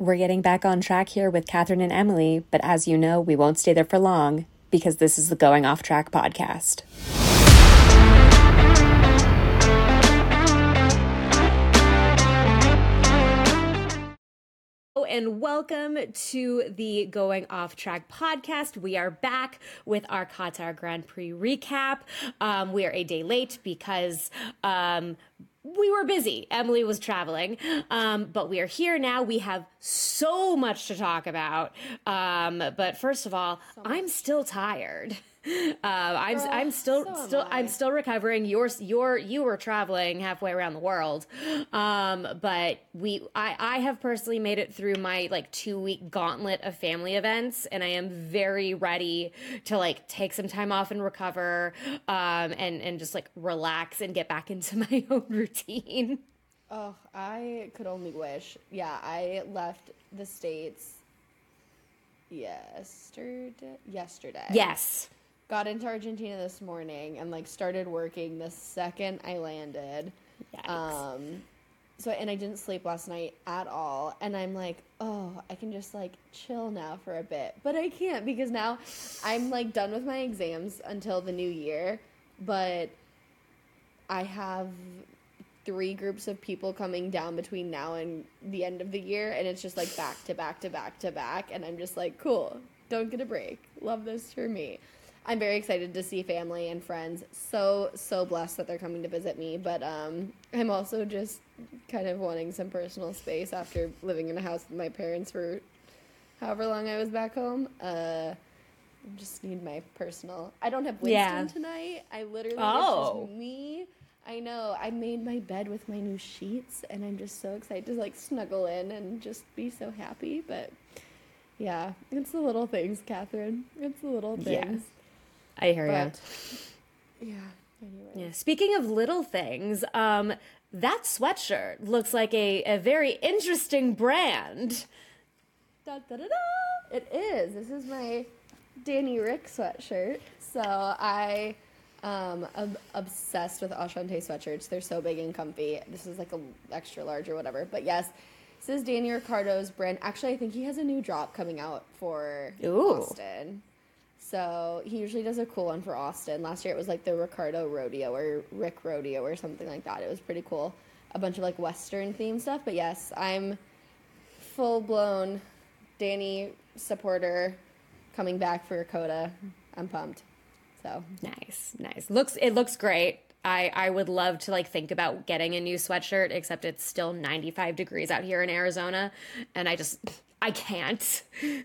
We're getting back on track here with Kathryn and Emily, but as you know, we won't stay there for long because this is the Going Off Track podcast. and welcome to the Going Off Track podcast. We are back with our Qatar Grand Prix recap. Um, we are a day late because um, we were busy. Emily was traveling, um, but we are here now. We have so much to talk about. Um, but first of all, so I'm still tired. Uh, I'm Girl, I'm still so still I'm still recovering. You're you're you were traveling halfway around the world, um, but we I I have personally made it through my like two week gauntlet of family events, and I am very ready to like take some time off and recover, um, and and just like relax and get back into my own routine. Oh, I could only wish. Yeah, I left the states yesterday. Yesterday. Yes got into Argentina this morning and like started working the second I landed. Yikes. Um so and I didn't sleep last night at all and I'm like, "Oh, I can just like chill now for a bit." But I can't because now I'm like done with my exams until the new year, but I have three groups of people coming down between now and the end of the year and it's just like back to back to back to back and I'm just like, "Cool. Don't get a break. Love this for me." I'm very excited to see family and friends. So so blessed that they're coming to visit me, but um, I'm also just kind of wanting some personal space after living in a house with my parents for however long I was back home. Uh, I just need my personal. I don't have Winston yeah. tonight. I literally oh. it's just me. I know. I made my bed with my new sheets, and I'm just so excited to like snuggle in and just be so happy. But yeah, it's the little things, Kathryn. It's the little things. Yeah. I hear you. Yeah. Anyways. Yeah. Speaking of little things, um, that sweatshirt looks like a, a very interesting brand. Da, da, da, da. It is. This is my Danny Rick sweatshirt. So I um am obsessed with Enchanté sweatshirts. They're so big and comfy. This is like a extra large or whatever. But yes, this is Danny Ricciardo's brand. Actually, I think he has a new drop coming out for Ooh. Austin. So he usually does a cool one for Austin. Last year it was like the Ricciardo Rodeo or Rick Rodeo or something like that. It was pretty cool. A bunch of like Western themed stuff. But yes, I'm full blown Danny supporter coming back for COTA. I'm pumped. So nice, nice. Looks it looks great. I I would love to like think about getting a new sweatshirt, except it's still 95 degrees out here in Arizona, and I just I can't.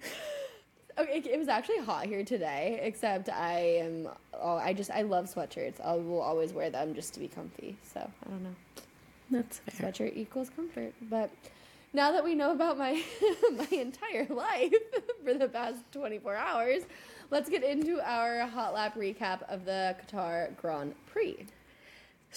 Okay, it was actually hot here today, except I am. Oh, I just I love sweatshirts. I will always wear them just to be comfy. So I don't know. That's fair. Sweatshirt equals comfort. But now that we know about my my entire life for the past 24 hours, let's get into our hot lap recap of the Qatar Grand Prix.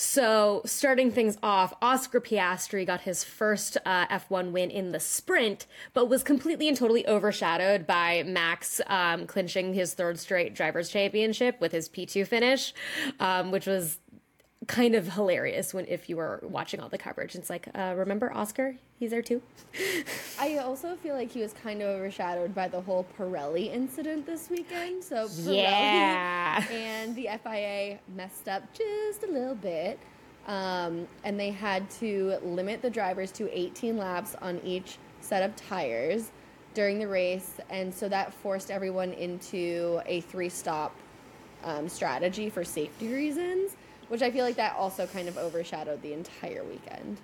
So, starting things off, Oscar Piastri got his first uh, F1 win in the sprint, but was completely and totally overshadowed by Max um, clinching his third straight drivers' championship with his P2 finish, um, which was kind of hilarious when if you were watching all the coverage. It's like, uh, remember Oscar? He's there too. I also feel like he was kind of overshadowed by the whole Pirelli incident this weekend. So Pirelli yeah. and the FIA messed up just a little bit. Um, and they had to limit the drivers to 18 laps on each set of tires during the race. And so that forced everyone into a three stop um, strategy for safety reasons which I feel like that also kind of overshadowed the entire weekend.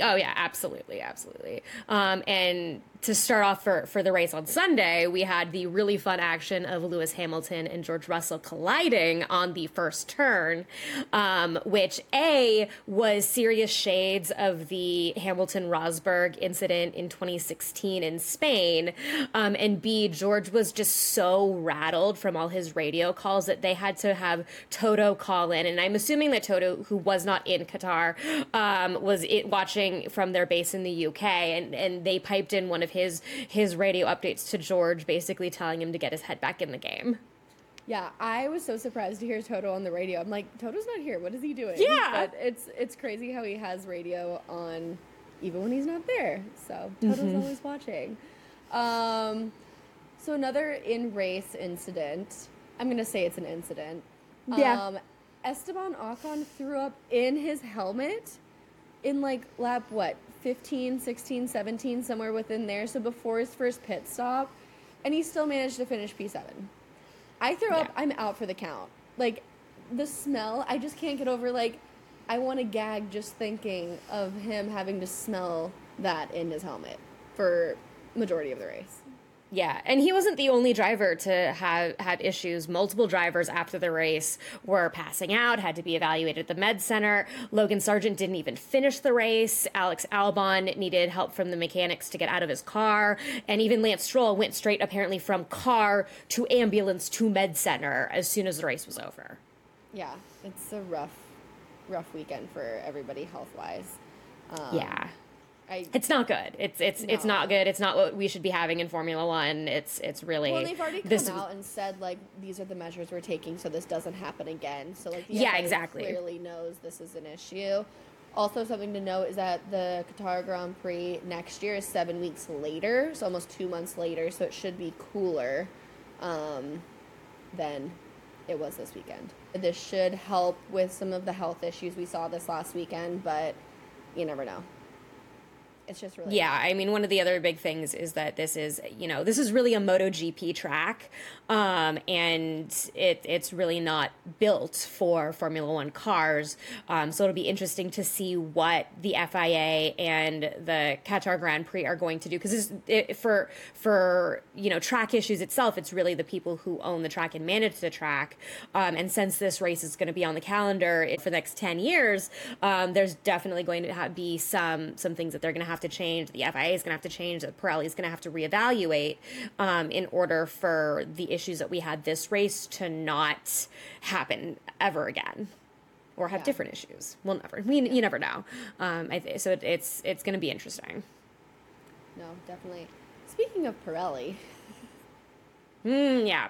Oh yeah, absolutely, absolutely. Um, and to start off for, for the race on Sunday, we had the really fun action of Lewis Hamilton and George Russell colliding on the first turn, um, which A was serious shades of the Hamilton Rosberg incident in 2016 in Spain. Um, and B, George was just so rattled from all his radio calls that they had to have Toto call in. And I'm assuming that Toto, who was not in Qatar, um, was it watching from their base in the UK, and, and they piped in one of his his radio updates to George, basically telling him to get his head back in the game. Yeah, I was so surprised to hear Toto on the radio. I'm like, Toto's not here. What is he doing? Yeah, but it's it's crazy how he has radio on even when he's not there. So Toto's mm-hmm. always watching. Um, so another in race incident. I'm gonna say it's an incident. Yeah. Um, Esteban Ocon threw up in his helmet in like lap what 15 16 17 somewhere within there. So before his first pit stop and he still managed to finish p7 i throw yeah. up i'm out for the count. Like the smell i just can't get over like i want to gag just thinking of him having to smell that in his helmet for majority of the race yeah, and he wasn't the only driver to have had issues. Multiple drivers after the race were passing out, had to be evaluated at the med center. Logan Sargent didn't even finish the race. Alex Albon needed help from the mechanics to get out of his car, and even Lance Stroll went straight apparently from car to ambulance to med center as soon as the race was over. Yeah, it's a rough rough weekend for everybody health wise. Um, yeah. I, it's not good. It's it's no. it's not good. It's not what we should be having in Formula One. It's it's really well. They've already come this, out and said like these are the measures we're taking so this doesn't happen again. So like yeah, exactly. Clearly knows this is an issue. Also, something to note is that the Qatar Grand Prix next year is seven weeks later, so almost two months later. So it should be cooler um, than it was this weekend. This should help with some of the health issues we saw this last weekend, but you never know it's just really yeah i mean one of the other big things is that this is you know this is really a MotoGP track um, and it, it's really not built for formula one cars um, so it'll be interesting to see what the fia and the qatar grand prix are going to do because for for you know track issues itself it's really the people who own the track and manage the track um, and since this race is going to be on the calendar for the next 10 years um, there's definitely going to have, be some some things that they're going to have to change, the FIA is going to have to change, the Pirelli is going to have to reevaluate um, in order for the issues that we had this race to not happen ever again or have yeah. different issues. We'll never, we, you never know. Um, I th- so it, it's it's going to be interesting. No, definitely. Speaking of Pirelli, mm, yeah.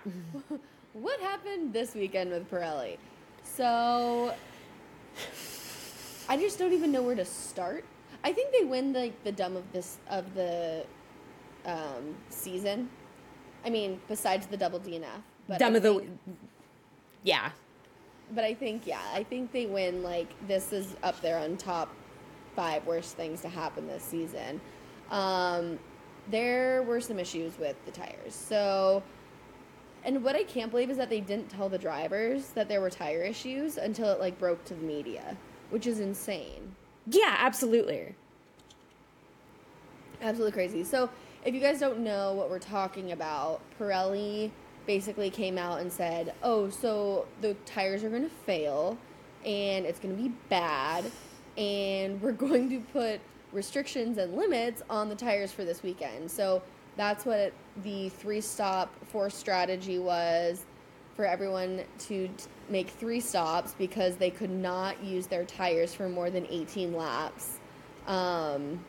what happened this weekend with Pirelli? So I just don't even know where to start I think they win like the dumb of this of the um, season. I mean, besides the double DNF, but dumb I of think, the yeah. But I think yeah, I think they win. Like this is up there on top five worst things to happen this season. Um, there were some issues with the tires, so. And what I can't believe is that they didn't tell the drivers that there were tire issues until it like broke to the media, which is insane. Yeah, absolutely. Absolutely crazy. So, if you guys don't know what we're talking about, Pirelli basically came out and said, "Oh, so the tires are going to fail and it's going to be bad and we're going to put restrictions and limits on the tires for this weekend." So, that's what the three-stop force strategy was for everyone to make three stops because they could not use their tires for more than 18 laps. Um,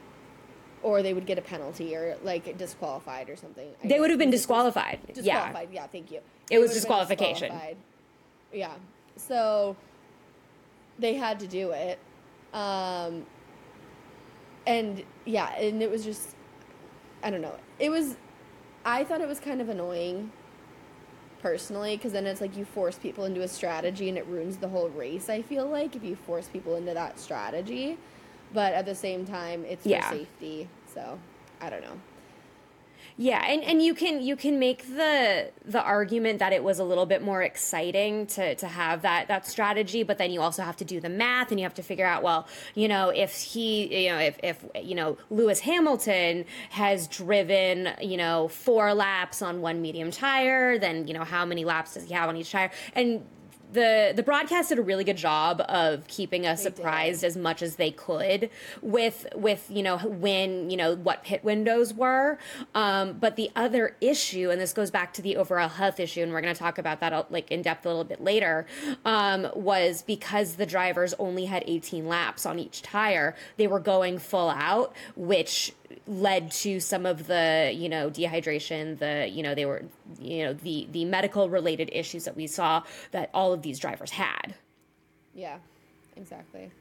or they would get a penalty or like disqualified or something. They would have been disqualified. Disqualified, yeah. yeah thank you. It was disqualification. Yeah. So they had to do it. Um, and yeah, and it was just, I don't know. It was, I thought it was kind of annoying personally because then it's like you force people into a strategy and it ruins the whole race i feel like if you force people into that strategy but at the same time it's yeah. for safety so i don't know yeah, and, and you can you can make the the argument that it was a little bit more exciting to to have that that strategy, but then you also have to do the math and you have to figure out well, you know, if he, you know, if if you know Lewis Hamilton has driven you know four laps on one medium tire, then you know how many laps does he have on each tire, and the the broadcast did a really good job of keeping us they surprised did. as much as they could with with you know when you know what pit windows were um, but the other issue and this goes back to the overall health issue and we're going to talk about that uh, like in depth a little bit later um, was because the drivers only had 18 laps on each tire they were going full out which led to some of the you know dehydration the you know they were you know the the medical related issues that we saw that all of these drivers had yeah exactly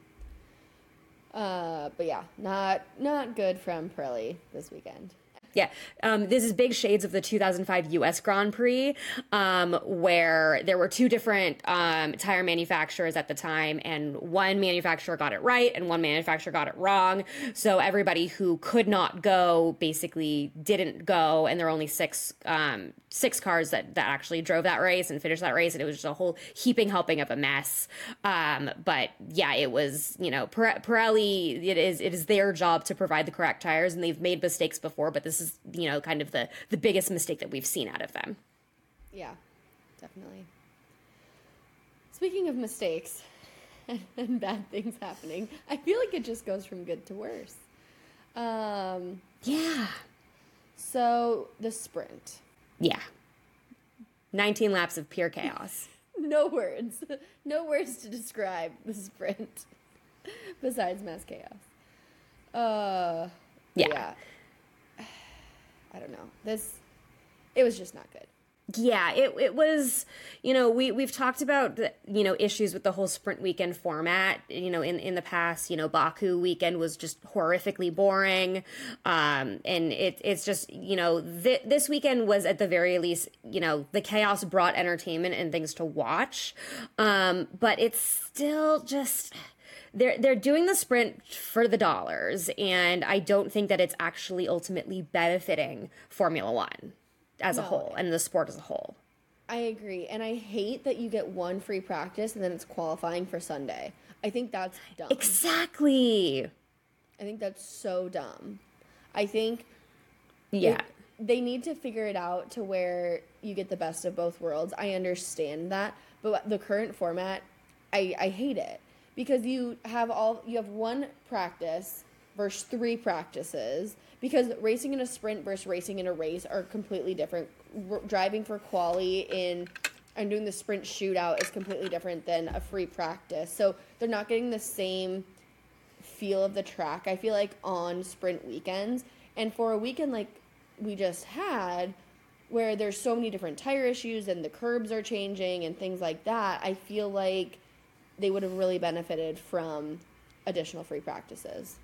Uh, but yeah, not not good from Pirelli this weekend. Yeah, um, this is big shades of the 2005 U.S. Grand Prix, um, where there were two different um, tire manufacturers at the time, and one manufacturer got it right and one manufacturer got it wrong. So everybody who could not go basically didn't go, and there were only six um, six cars that that actually drove that race and finished that race, and it was just a whole heaping helping of a mess. Um, but yeah, it was you know Pirelli. It is it is their job to provide the correct tires, and they've made mistakes before, but this is you know kind of the the biggest mistake that we've seen out of them. Yeah, definitely. Speaking of mistakes and, bad things happening, I feel like it just goes from good to worse. Um, yeah. So the sprint. Yeah. 19 laps of pure chaos. no words. No words to describe the sprint besides mass chaos. Uh yeah. yeah. I don't know. This it was just not good. Yeah, it it was, you know, we we've talked about you know, issues with the whole sprint weekend format, you know, in in the past, you know, Baku weekend was just horrifically boring. Um and it it's just, you know, th- this weekend was at the very least, you know, the chaos brought entertainment and things to watch. Um but it's still just they're they're doing the sprint for the dollars, and I don't think that it's actually ultimately benefiting Formula One as no. a whole and the sport as a whole. I agree, and I hate that you get one free practice and then it's qualifying for Sunday. I think that's dumb. Exactly. I think that's so dumb. I think yeah. It, they need to figure it out to where you get the best of both worlds. I understand that, but the current format, I, I hate it because you have all you have one practice versus three practices because racing in a sprint versus racing in a race are completely different. R- driving for quali in and doing the sprint shootout is completely different than a free practice. So they're not getting the same feel of the track. I feel like on sprint weekends and for a weekend like we just had where there's so many different tire issues and the curbs are changing and things like that, I feel like they would have really benefited from additional free practices.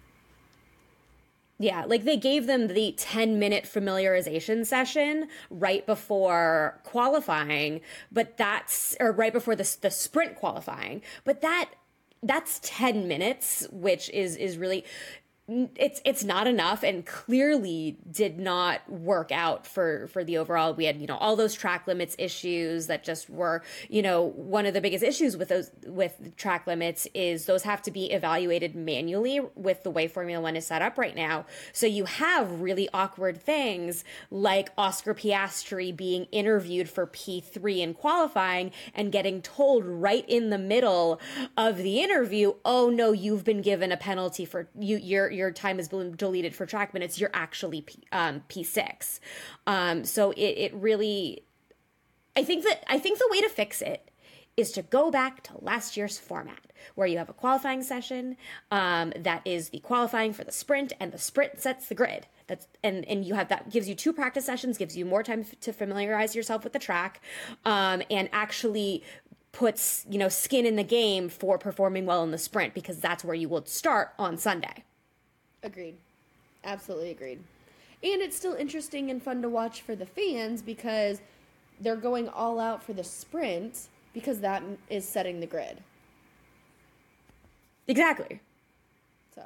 Yeah, like they gave them the 10 minute familiarization session right before qualifying, but that's, or right before the, the sprint qualifying, but that, that's 10 minutes, which is, is really, it's it's not enough and clearly did not work out for for the overall we had you know all those track limits issues that just were you know one of the biggest issues with those with track limits is those have to be evaluated manually with the way formula 1 is set up right now. So you have really awkward things like Oscar Piastri being interviewed for P3 in qualifying and getting told right in the middle of the interview oh no you've been given a penalty for you you're your time is deleted for track limits, you're actually P, um, P6. Um, so it, it really, I think that, I think the way to fix it is to go back to last year's format where you have a qualifying session um, that is the qualifying for the sprint and the sprint sets the grid that's and and you have that gives you two practice sessions gives you more time f- to familiarize yourself with the track um, and actually puts you know skin in the game for performing well in the sprint because that's where you will start on sunday Agreed. Absolutely agreed. And it's still interesting and fun to watch for the fans because they're going all out for the sprint because that is setting the grid. Exactly. So.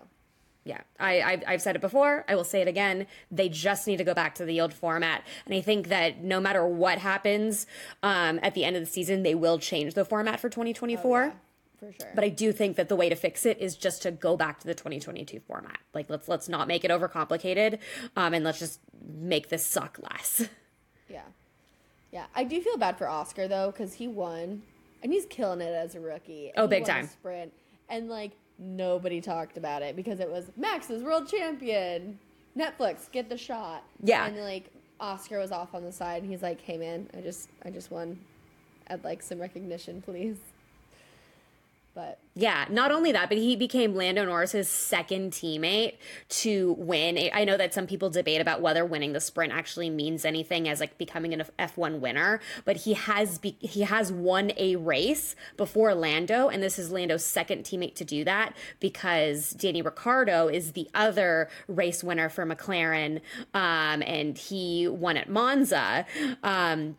Yeah, I, I've, I've said it before. I will say it again. They just need to go back to the old format. And I think that no matter what happens um, at the end of the season, they will change the format for 2024. Oh, yeah for sure. But I do think that the way to fix it is just to go back to the 2022 format. Like let's let's not make it overcomplicated, um, and let's just make this suck less. Yeah, yeah. I do feel bad for Oscar though because he won, and he's killing it as a rookie. Oh, big time sprint, and like nobody talked about it because it was Max is world champion. Netflix, get the shot. Yeah, and like Oscar was off on the side, and he's like, "Hey man, I just I just won. I'd like some recognition, please." But yeah, not only that, but he became Lando Norris's second teammate to win. I know that some people debate about whether winning the sprint actually means anything as like becoming an F1 winner, but he has be- he has won a race before Lando, and this is Lando's second teammate to do that because Danny Ricciardo is the other race winner for McLaren, um, and he won at Monza. Um,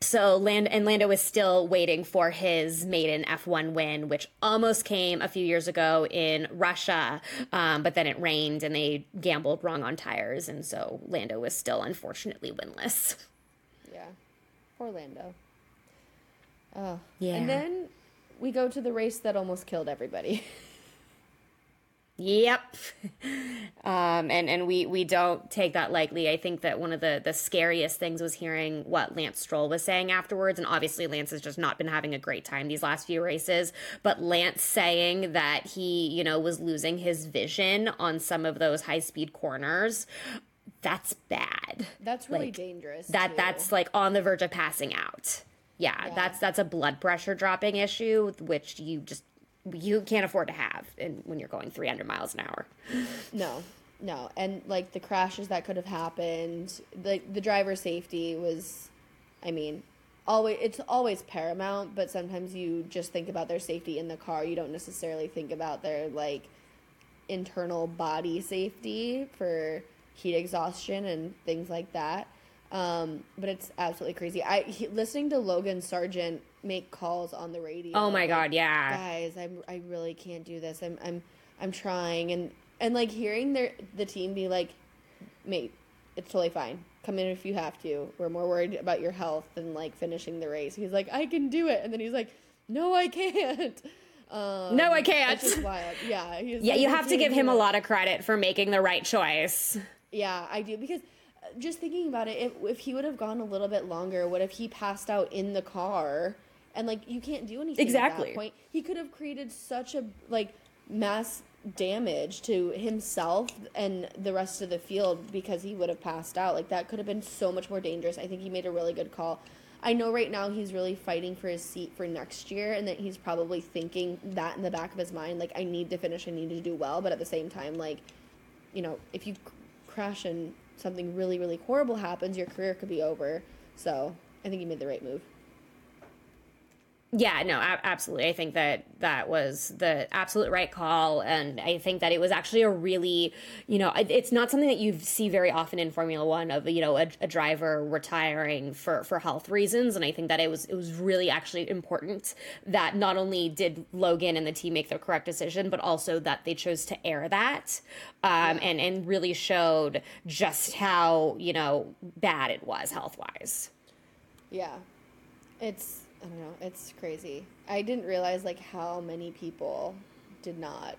so Land and Lando is still waiting for his maiden F1 win, which almost came a few years ago in Russia, um, but then it rained and they gambled wrong on tires, and so Lando was still unfortunately winless. Yeah, poor Lando. Oh, yeah. And then we go to the race that almost killed everybody. Yep. Um, and, and we, we don't take that lightly. I think that one of the, the scariest things was hearing what Lance Stroll was saying afterwards. And obviously, Lance has just not been having a great time these last few races. But Lance saying that he, you know, was losing his vision on some of those high speed corners. That's bad. That's really like, dangerous. That too. that's like on the verge of passing out. Yeah, yeah, that's that's a blood pressure dropping issue, which you just you can't afford to have in, when you're going 300 miles an hour. No, no, and like the crashes that could have happened, the the driver safety was, I mean, always it's always paramount. But sometimes you just think about their safety in the car. You don't necessarily think about their like internal body safety for heat exhaustion and things like that. Um, but it's absolutely crazy. I he, listening to Logan Sargent make calls on the radio. Oh my god, yeah. Guys, I'm I really can't do this. I'm I'm I'm trying and and like hearing their the team be like, "Mate, it's totally fine. Come in if you have to. We're more worried about your health than like finishing the race." He's like, "I can do it." And then he's like, "No, I can't." Um, no, I can't. Just wild. Yeah. yeah, like, you have to give him it. a lot of credit for making the right choice. Yeah, I do because just thinking about it, if, if he would have gone a little bit longer, what if he passed out in the car? and like you can't do anything exactly. At that point, he could have created such a like mass damage to himself and the rest of the field because he would have passed out. Like that could have been so much more dangerous. I think he made a really good call. I know right now he's really fighting for his seat for next year and that he's probably thinking that in the back of his mind like I need to finish, I need to do well, but at the same time like you know, if you crash and something really really horrible happens, your career could be over. So, I think he made the right move. Yeah, no, absolutely. I think that that was the absolute right call. And I think that it was actually a really, you know, it's not something that you see very often in Formula One of, you know, a, a, driver retiring for, for health reasons. And I think that it was, it was really actually important that not only did Logan and the team make the correct decision, but also that they chose to air that um, and, and really showed just how, you know, bad it was health wise. Yeah. It's, I don't know. It's crazy. I didn't realize like how many people did not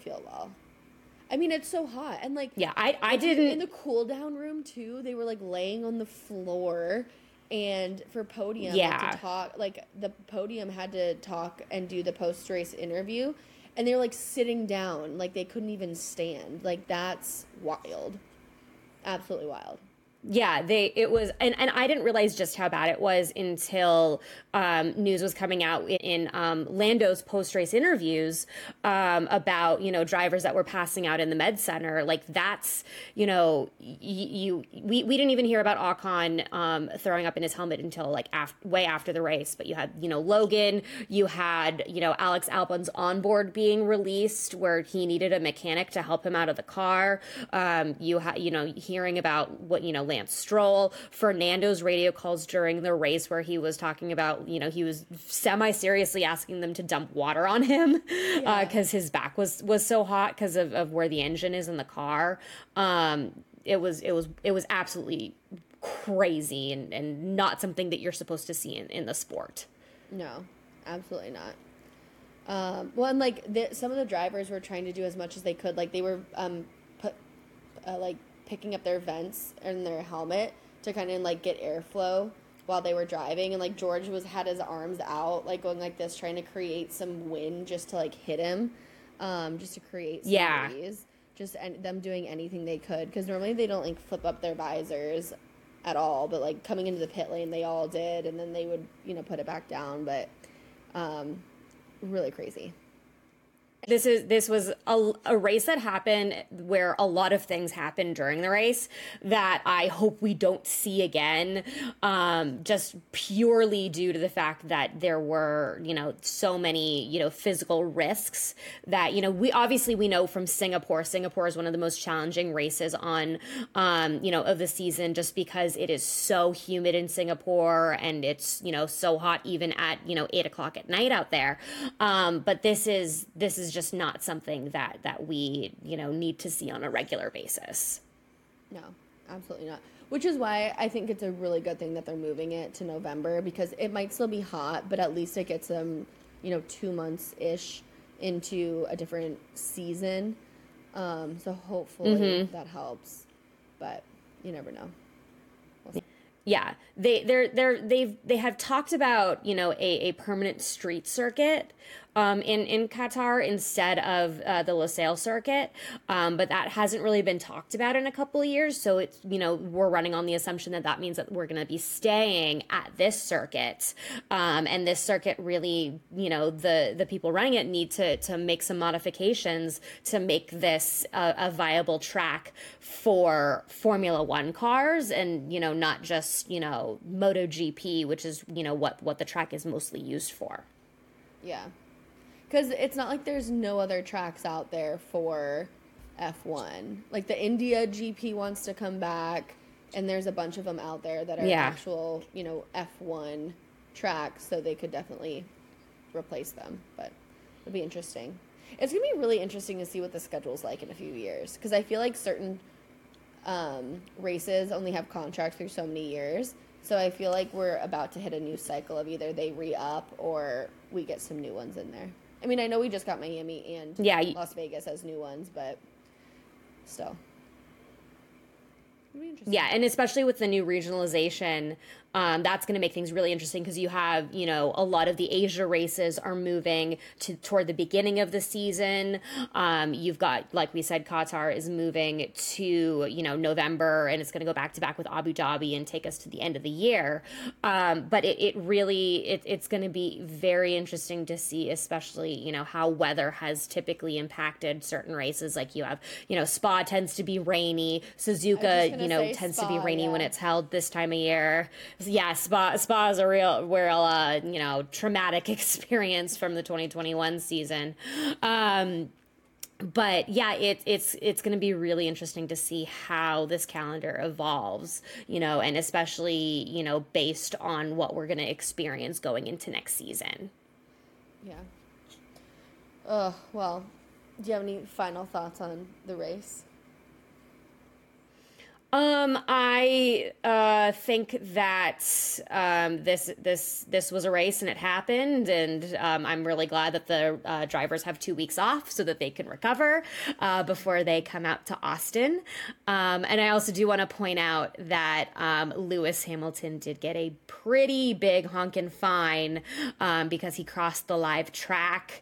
feel well. I mean, it's so hot, and like yeah, I I didn't in the cool down room too. They were like laying on the floor, and for podium, yeah, like, to talk like the podium had to talk and do the post race interview, and they were like sitting down, like they couldn't even stand. Like that's wild, absolutely wild yeah they it was and, and i didn't realize just how bad it was until um, news was coming out in, in um, lando's post-race interviews um, about you know drivers that were passing out in the med center. Like that's you know you, you we, we didn't even hear about Ocon um, throwing up in his helmet until like af- way after the race. But you had you know logan you had you know alex albon's onboard being released where he needed a mechanic to help him out of the car. Um, you had you know hearing about what you know Lance Stroll, Fernando's radio calls during the race where he was talking about, you know, he was semi seriously asking them to dump water on him because yeah. uh, his back was was so hot because of, of where the engine is in the car. Um, it was it was it was absolutely crazy and, and not something that you're supposed to see in, in the sport. No, absolutely not. Um, well, and like the, some of the drivers were trying to do as much as they could. Like they were um, put uh, like picking up their vents and their helmet to kind of like get airflow while they were driving and like George was had his arms out like going like this trying to create some wind just to like hit him um just to create some yeah. breeze just and them doing anything they could because normally they don't like flip up their visors at all but like coming into the pit lane they all did and then they would you know put it back down but um really crazy this is this was a, a, race that happened where a lot of things happened during the race that I hope we don't see again. Um, just purely due to the fact that there were you know so many you know physical risks that you know we obviously we know from Singapore. Singapore is one of the most challenging races on um, you know of the season just because it is so humid in Singapore and it's you know so hot even at you know eight o'clock at night out there. Um, but this is this is just not something that that we you know need to see on a regular basis. No, absolutely not. Which is why I think it's a really good thing that they're moving it to November because it might still be hot, but at least it gets them, you know, two months ish into a different season. Um, so hopefully mm-hmm. that helps, but you never know. We'll yeah, they they're they're they've they have talked about you know a, a permanent street circuit um, in in Qatar instead of uh, the Losail circuit, um, but that hasn't really been talked about in a couple of years. So it's you know we're running on the assumption that that means that we're going to be staying at this circuit, um, and this circuit really you know the the people running it need to to make some modifications to make this a, a viable track for Formula One cars, and you know not just you know MotoGP, which is you know what what the track is mostly used for. Yeah because it's not like there's no other tracks out there for F1. Like the India GP wants to come back, and there's a bunch of them out there that are yeah. actual, you know, F1 tracks, so they could definitely replace them. But it'd be interesting. It's gonna be really interesting to see what the schedule's like in a few years because I feel like certain um, races only have contracts for so many years. So I feel like we're about to hit a new cycle of either they re up or we get some new ones in there. I mean, I know we just got Miami and yeah, Las Vegas as new ones, but still. Yeah, and especially with the new regionalization, um, that's going to make things really interesting because you have, you know, a lot of the Asia races are moving to toward the beginning of the season. Um, you've got, like we said, Qatar is moving to, you know, November, and it's going to go back to back with Abu Dhabi and take us to the end of the year. Um, but it, it really, it, it's going to be very interesting to see, especially, you know, how weather has typically impacted certain races. Like you have, you know, Spa tends to be rainy, Suzuka, you know, tends Spa, to be rainy yeah. when it's held this time of year yeah, spa spa is a real, real, uh, you know, traumatic experience from the 2021 season. Um, but yeah, it, it's it's going to be really interesting to see how this calendar evolves, you know, and especially you know based on what we're going to experience going into next season. Yeah. Oh well, do you have any final thoughts on the race? Um, I uh, think that um, this this this was a race and it happened, and um, I'm really glad that the uh, drivers have two weeks off so that they can recover uh, before they come out to Austin. Um, and I also do want to point out that um, Lewis Hamilton did get a pretty big honking fine um, because he crossed the live track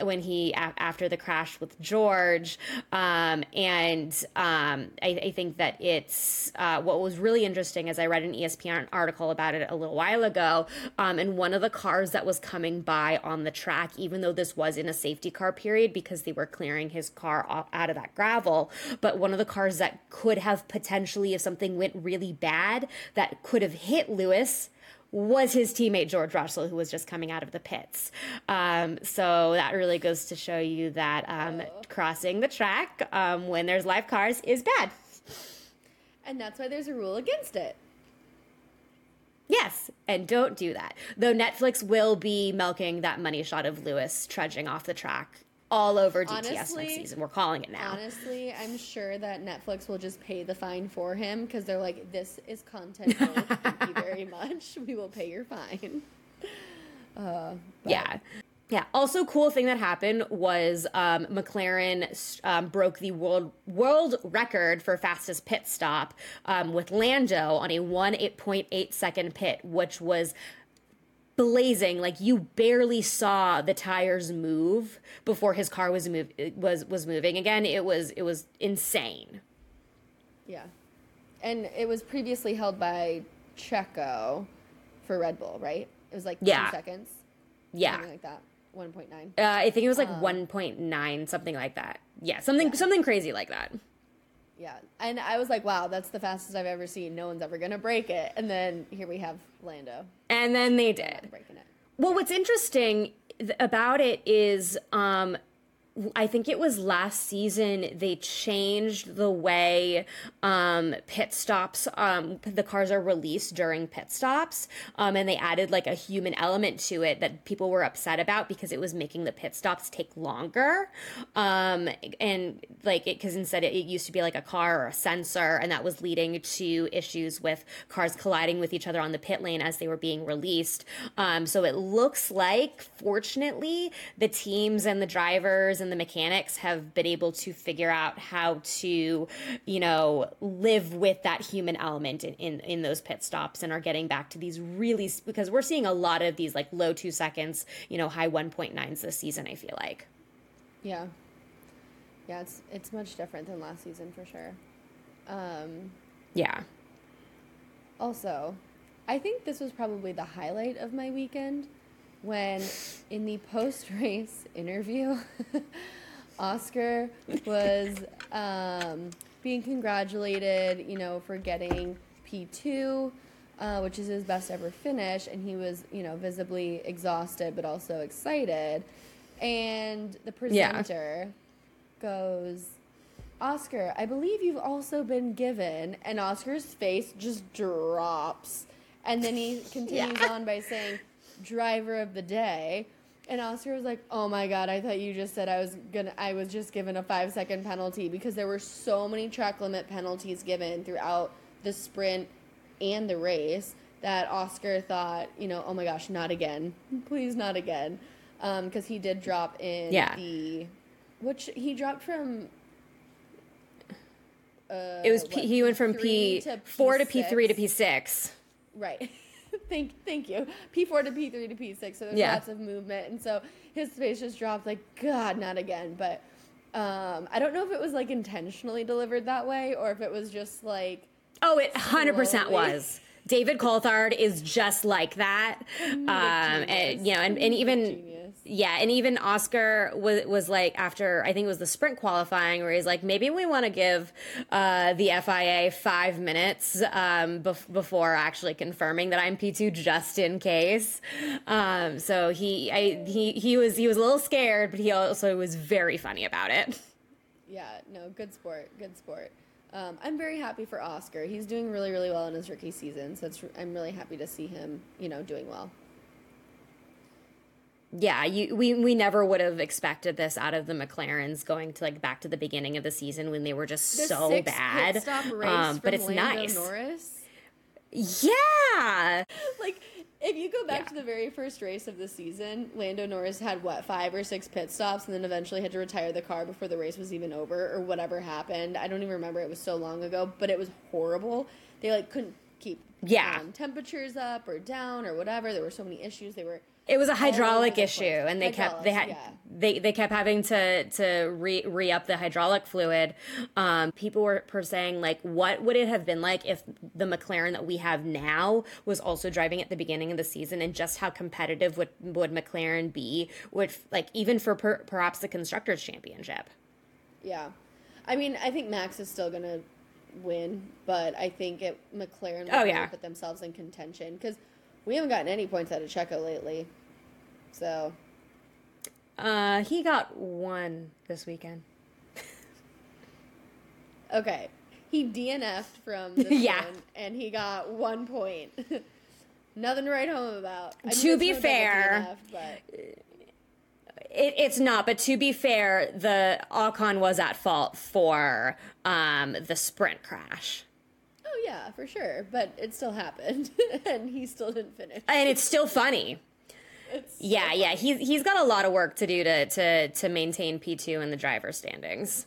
when he a- after the crash with George, and I, I think that it's uh, what was really interesting as I read an ESPN article about it a little while ago. Um, and one of the cars that was coming by on the track, even though this was in a safety car period because they were clearing his car out of that gravel, but one of the cars that could have potentially, if something went really bad, that could have hit Lewis was his teammate George Russell, who was just coming out of the pits. Um, so that really goes to show you that um, crossing the track um, when there's live cars is bad. And that's why there's a rule against it. Yes, and don't do that. Though Netflix will be milking that money shot of Lewis trudging off the track all over DTS honestly, next season. We're calling it now. Honestly, I'm sure that Netflix will just pay the fine for him because they're like, this is content. Thank you very much. We will pay your fine. Uh, yeah. Yeah. Also, cool thing that happened was um, McLaren um, broke the world world record for fastest pit stop um, with Lando on a one eight point eight second pit, which was blazing. Like you barely saw the tires move before his car was move was was moving again. It was it was insane. Yeah, and it was previously held by Checo for Red Bull, right? It was like yeah. two seconds. Yeah, something like that. 1.9. Uh, I think it was like um, 1.9, something like that. Yeah, something yeah. something crazy like that. Yeah, and I was like, wow, that's the fastest I've ever seen. No one's ever gonna break it. And then here we have Lando. And then they did. Breaking it. Well, what's interesting about it is um, I think it was last season they changed the way um, pit stops, um, the cars are released during pit stops, um, and they added like a human element to it that people were upset about because it was making the pit stops take longer, um, and like it because instead it, it, used to be like a car or a sensor, and that was leading to issues with cars colliding with each other on the pit lane as they were being released. Um, so it looks like, fortunately, the teams and the drivers and the mechanics have been able to figure out how to, you know, live with that human element in, in, in those pit stops and are getting back to these really, because we're seeing a lot of these like low two seconds, you know, high 1.9s this season, I feel like. Yeah. Yeah, it's it's much different than last season for sure. Um, yeah. Also, I think this was probably the highlight of my weekend when in the post race interview, Oscar was um, being congratulated, you know, for getting P2, uh, which is his best ever finish. And he was, you know, visibly exhausted, but also excited. And the presenter yeah. goes, Oscar, I believe you've also been given. And Oscar's face just drops. And then he continues yeah. on by saying, driver of the day. And Oscar was like, "Oh my god, I thought you just said I was gonna I was just given a 5 second penalty because there were so many track limit penalties given throughout the sprint and the race that Oscar thought, you know, oh my gosh, not again. Please not again." Um, cuz he did drop in yeah. the which he dropped from uh, it was P, he went from P four to P three to P six. Right. thank thank you. P4 to P3 to P6. So there's yeah. lots of movement. And so his face just dropped like, God, not again. But um, I don't know if it was like intentionally delivered that way or if it was just like. Oh, it 100% was. David Coulthard is just like that. Um, and, you know, and, and even. Yeah, and even Oscar was was like after I think it was the sprint qualifying where he's like maybe we want to give uh, the FIA five minutes um, bef- before actually confirming that I'm P two just in case. Um, so he I, he he was he was a little scared, but he also was very funny about it. Yeah, no, good sport, good sport. Um, I'm very happy for Oscar. He's doing really really well in his rookie season, so I'm really happy to see him you know doing well yeah, you, we we never would have expected this out of the McLarens going to like back to the beginning of the season when they were just the so bad. Um, but it's Lando nice. Norris. Yeah, like if you go back yeah. to the very first race of the season, Lando Norris had what five or six pit stops, and then eventually had to retire the car before the race was even over, or whatever happened. I don't even remember; it was so long ago, but it was horrible. They like couldn't keep yeah um, temperatures up or down or whatever. There were so many issues. They were it was a hydraulic issue, and they kept they had yeah. they they kept having to to re re up the hydraulic fluid. Um, people were, were saying like, what would it have been like if the McLaren that we have now was also driving at the beginning of the season, and just how competitive would would McLaren be with like even for per, perhaps the constructors championship? Yeah, I mean, I think Max is still gonna win, but I think it McLaren will oh, yeah. put themselves in contention because we haven't gotten any points out of Checo lately. So. Uh, he got one this weekend. okay. He DNF'd from the yeah. and he got one point. Nothing to write home about. I mean, to be no fair, DNF, but... It, it's not, but to be fair, the Ocon was at fault for um, the sprint crash yeah, for sure. But it still happened, and he still didn't finish. And it's still funny. It's yeah, so yeah. He's he's got a lot of work to do to to to maintain P two in the driver standings.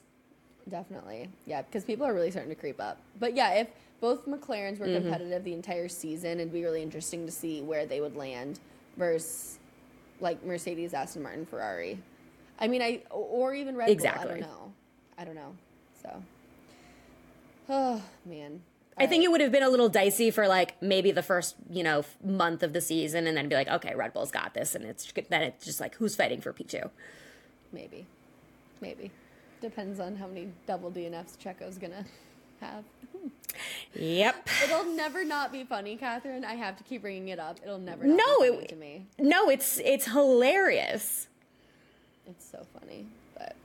Definitely, yeah, because people are really starting to creep up. But yeah, if both McLarens were mm-hmm. competitive the entire season, it'd be really interesting to see where they would land versus like Mercedes, Aston Martin, Ferrari. I mean, I or even Red exactly. Bull. I don't know. I don't know. So, oh man, I think it would have been a little dicey for like maybe the first, you know, month of the season and then be like, okay, Red Bull's got this. And it's then it's just like, who's fighting for P2? Maybe. Maybe. Depends on how many double DNFs Checo's to have. Yep. It'll never not be funny, Kathryn. I have to keep bringing it up. It'll never not no, be funny it, to me. No, it's it's hilarious. It's so funny. But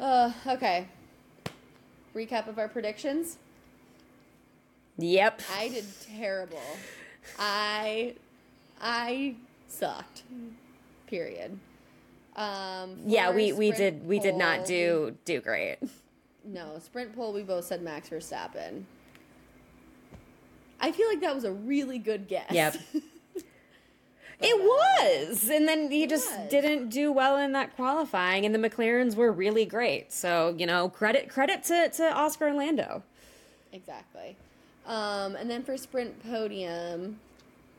uh okay. Recap of our predictions. Yep. I did terrible. I I sucked. Period. Um yeah, we we did we did not do do great. No, sprint pole we both said Max Verstappen. I feel like that was a really good guess. Yep. It was. And then he just was. didn't do well in that qualifying and the McLarens were really great. So, you know, credit credit to, to Oscar and Lando. Exactly. Um, and then for sprint podium,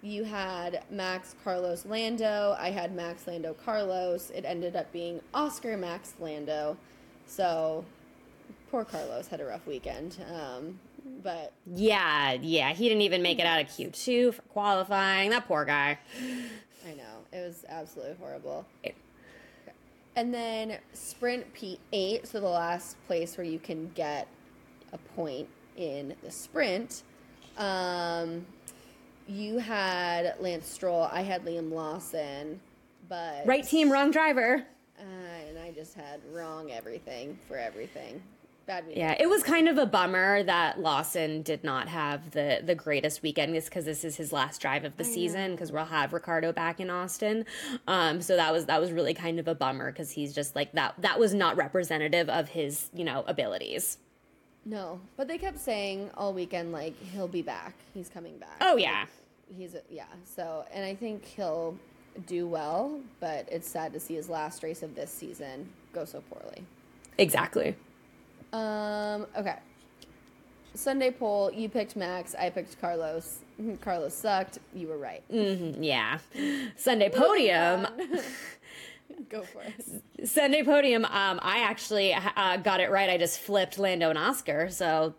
you had Max, Carlos, Lando. I had Max, Lando, Carlos. It ended up being Oscar, Max, Lando. So poor Carlos had a rough weekend. Um, but Yeah, yeah. He didn't even make it out of Q2 for qualifying. That poor guy. I know it was absolutely horrible. It- And then sprint P8, so the last place where you can get a point in the sprint. Um, you had Lance Stroll. I had Liam Lawson, but Right team, wrong driver. uh, and I just had wrong everything for everything. Bad weekend. Yeah, it was kind of a bummer that Lawson did not have the the greatest weekend just because this is his last drive of the season because we'll have Ricciardo back in Austin. Um, so that was that was really kind of a bummer because he's just like that. That was not representative of his you know abilities. No, but they kept saying all weekend like he'll be back. He's coming back. Oh yeah, He's a, yeah. So, and I think he'll do well, but it's sad to see his last race of this season go so poorly. exactly. Um, okay. Sunday pole, you picked Max, I picked Carlos. Carlos sucked. You were right. Mhm, yeah. Sunday podium. Go for it. Sunday podium. Um, I actually uh, got it right. I just flipped Lando and Oscar, so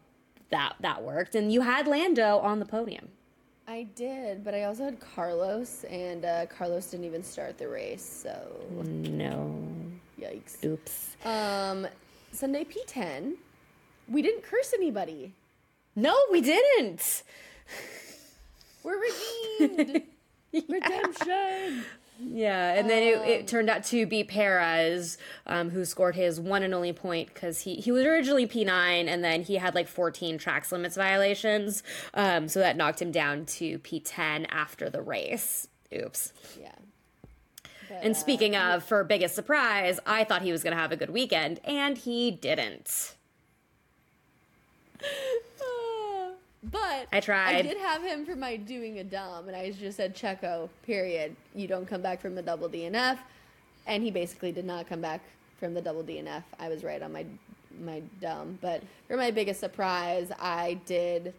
that that worked. And you had Lando on the podium. I did, but I also had Carlos, and uh, Carlos didn't even start the race, so No. yikes. Oops. Um, Sunday P10, we didn't curse anybody. No, we didn't. We're redeemed. Redemption. Yeah, and then it, it turned out to be Perez, um, who scored his one and only point because he, he was originally P9 and then he had like 14 tracks limits violations. Um, so that knocked him down to P10 after the race. Oops. Yeah. But, And uh, speaking of, for biggest surprise, I thought he was going to have a good weekend, and he didn't. But I tried. I did have him for my doing a dumb, and I just said Checo. Period. You don't come back from the double DNF, and he basically did not come back from the double DNF. I was right on my my dumb, but for my biggest surprise, I did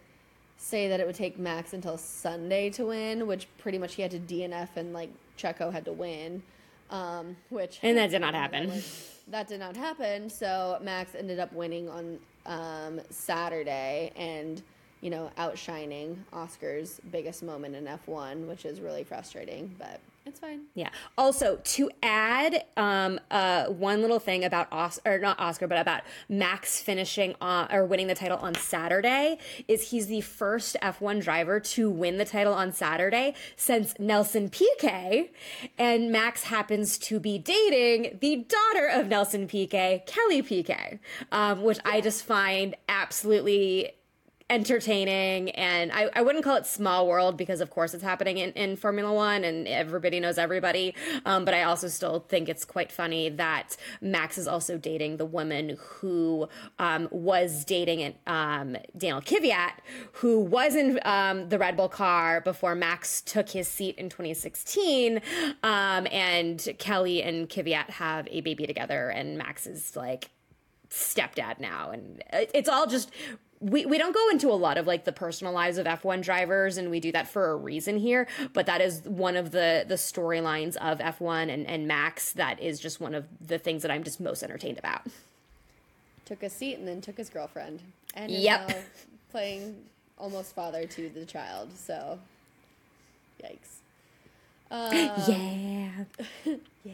say that it would take Max until Sunday to win, which pretty much he had to DNF and like Checo had to win, um, which And that did not happen. that did not happen. So Max ended up winning on um, Saturday and, you know, outshining Oscar's biggest moment in F1, which is really frustrating, but it's fine. Yeah. Also, to add um, uh, one little thing about Oscar, or not Oscar, but about Max finishing on, or winning the title on Saturday, is he's the first F1 driver to win the title on Saturday since Nelson Piquet, and Max happens to be dating the daughter of Nelson Piquet, Kelly Piquet, um, which I just find absolutely entertaining and I, I wouldn't call it small world because of course it's happening in, in formula one and everybody knows everybody um, but i also still think it's quite funny that max is also dating the woman who um, was dating um, daniel kvyat who was in um, the red bull car before max took his seat in 2016 um, and kelly and kvyat have a baby together and max is like stepdad now and it's all just we, we don't go into a lot of like the personal lives of F1 drivers and we do that for a reason here but that is one of the the storylines of F1 and, and Max that is just one of the things that I'm just most entertained about Took a seat and then took his girlfriend. And Yep. now playing almost father to the child. So, yikes. Um, yeah. yeah.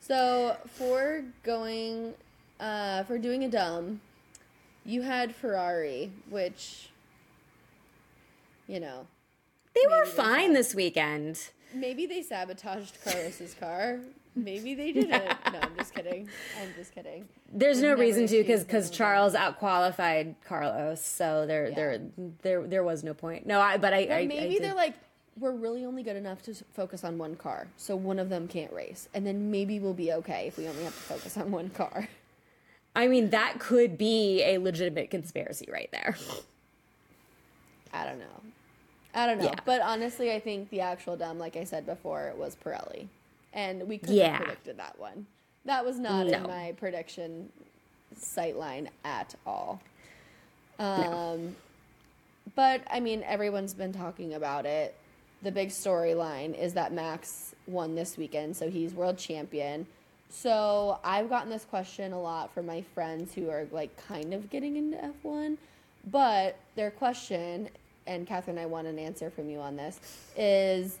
So for going, uh, for doing a dumb, you had Ferrari, which, you know, They were fine this weekend. maybe they sabotaged Carlos's car. Maybe they didn't. No, I'm just kidding. I'm just kidding. There's no reason to because because Charles outqualified Carlos, so there Yeah. there there there was no point. No, I but I, I maybe I they're like, we're really only good enough to focus on one car, so one of them can't race, and then maybe we'll be okay if we only have to focus on one car. I mean that could be a legitimate conspiracy right there. I don't know. I don't know. Yeah. But honestly, I think the actual dumb, like I said before, was Pirelli. And we couldn't Yeah. have predicted that one. That was not in my prediction sight line at all. Um, But, I mean, everyone's been talking about it. The big storyline is that Max won this weekend, so he's world champion. So I've gotten this question a lot from my friends who are like kind of getting into F1. But their question, and Kathryn, I want an answer from you on this, is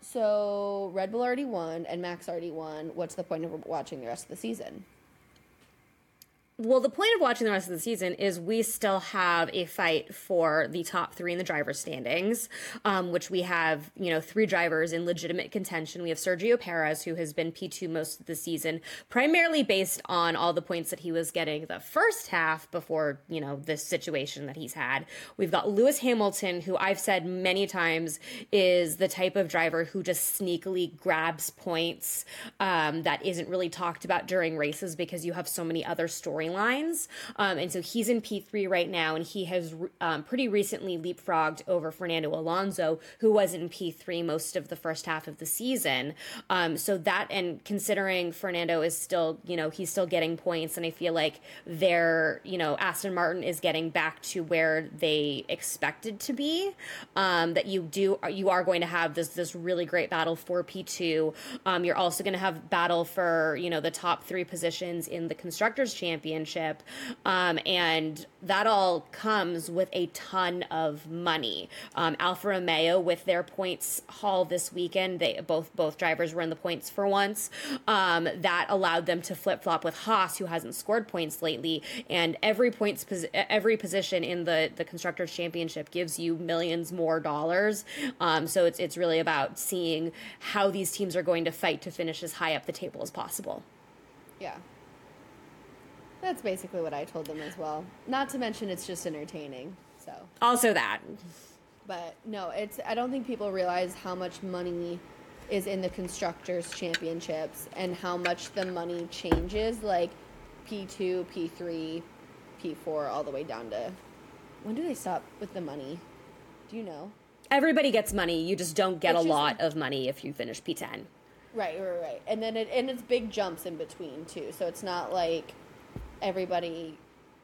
so Red Bull already won and Max already won. What's the point of watching the rest of the season? Well, the point of watching the rest of the season is we still have a fight for the top three in the driver's standings, um, which we have, you know, three drivers in legitimate contention. We have Sergio Perez, who has been P2 most of the season, primarily based on all the points that he was getting the first half before, you know, this situation that he's had. We've got Lewis Hamilton, who I've said many times is the type of driver who just sneakily grabs points um, that isn't really talked about during races because you have so many other storylines. Um, and so he's in P3 right now, and he has um, pretty recently leapfrogged over Fernando Alonso, who was in P3 most of the first half of the season. Um, so that, and considering Fernando is still, you know, he's still getting points, and I feel like they're, you know, Aston Martin is getting back to where they expected to be. Um, that you do, you are going to have this this really great battle for P2. Um, you're also going to have battle for you know the top three positions in the constructors championship, um, and that all comes with a ton of money. Um, Alfa Romeo with their points haul this weekend, they both both drivers were in the points for once. Um, that allowed them to flip flop with Haas, who hasn't scored points lately, and every points every position in the the constructors championship gives you millions more dollars. Um, so it's it's really about seeing how these teams are going to fight to finish as high up the table as possible. Yeah. That's basically what I told them as well. Not to mention it's just entertaining. So, Also that. but no, it's I don't think people realize how much money is in the constructors championships and how much the money changes like P2, P3, P4 all the way down to when do they stop with the money? Do you know? Everybody gets money. You just don't get It's a lot of money if you finish P10. Right, right, right. And then it and it's big jumps in between too. So it's not like everybody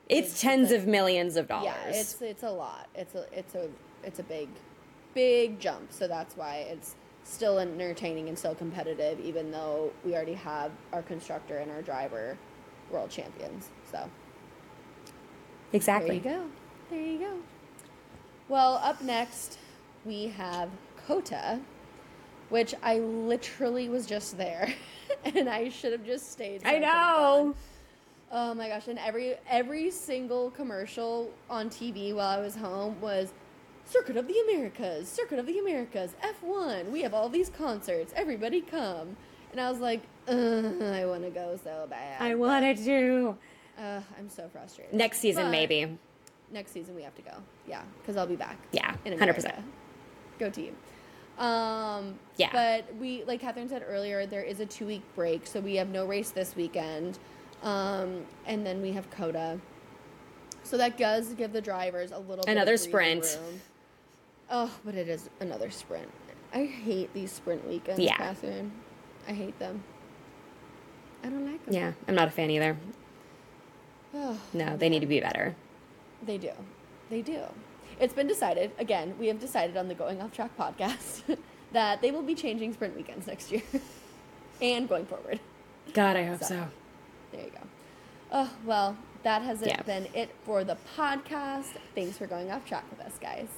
It's tens like- of millions of dollars. Yeah, it's it's a lot. It's a it's a it's a big big jump. So that's why it's still entertaining and still competitive even though we already have our constructor and our driver world champions. So exactly. there you go. There you go. Well, up next we have COTA, which I literally was just there and I should have just stayed. I know. Oh my gosh! And every every single commercial on TV while I was home was Circuit of the Americas, Circuit of the Americas, F1. We have all these concerts. Everybody come. And I was like, Ugh, I want to go so bad. I want to. Do. Uh, I'm so frustrated. Next season, But maybe. Next season we have to go. Yeah, because I'll be back. Yeah, 100%. Go team. Um, Yeah. But we, like Kathryn said earlier, there is a two week break, so we have no race this weekend. Um, and then we have COTA. So that does give the drivers a little bit Another sprint. room. Oh, but it is another sprint. I hate these sprint weekends, Yeah. Kathryn. I hate them. I don't like them. Yeah, I'm not a fan either. Oh, No, they need to be better. They do. They do. It's been decided, again, we have decided on the Going Off Track podcast that they will be changing sprint weekends next year and going forward. God, I hope So. so. There you go. Oh, well, that has Yeah. been it for the podcast. Thanks for going off track with us, guys.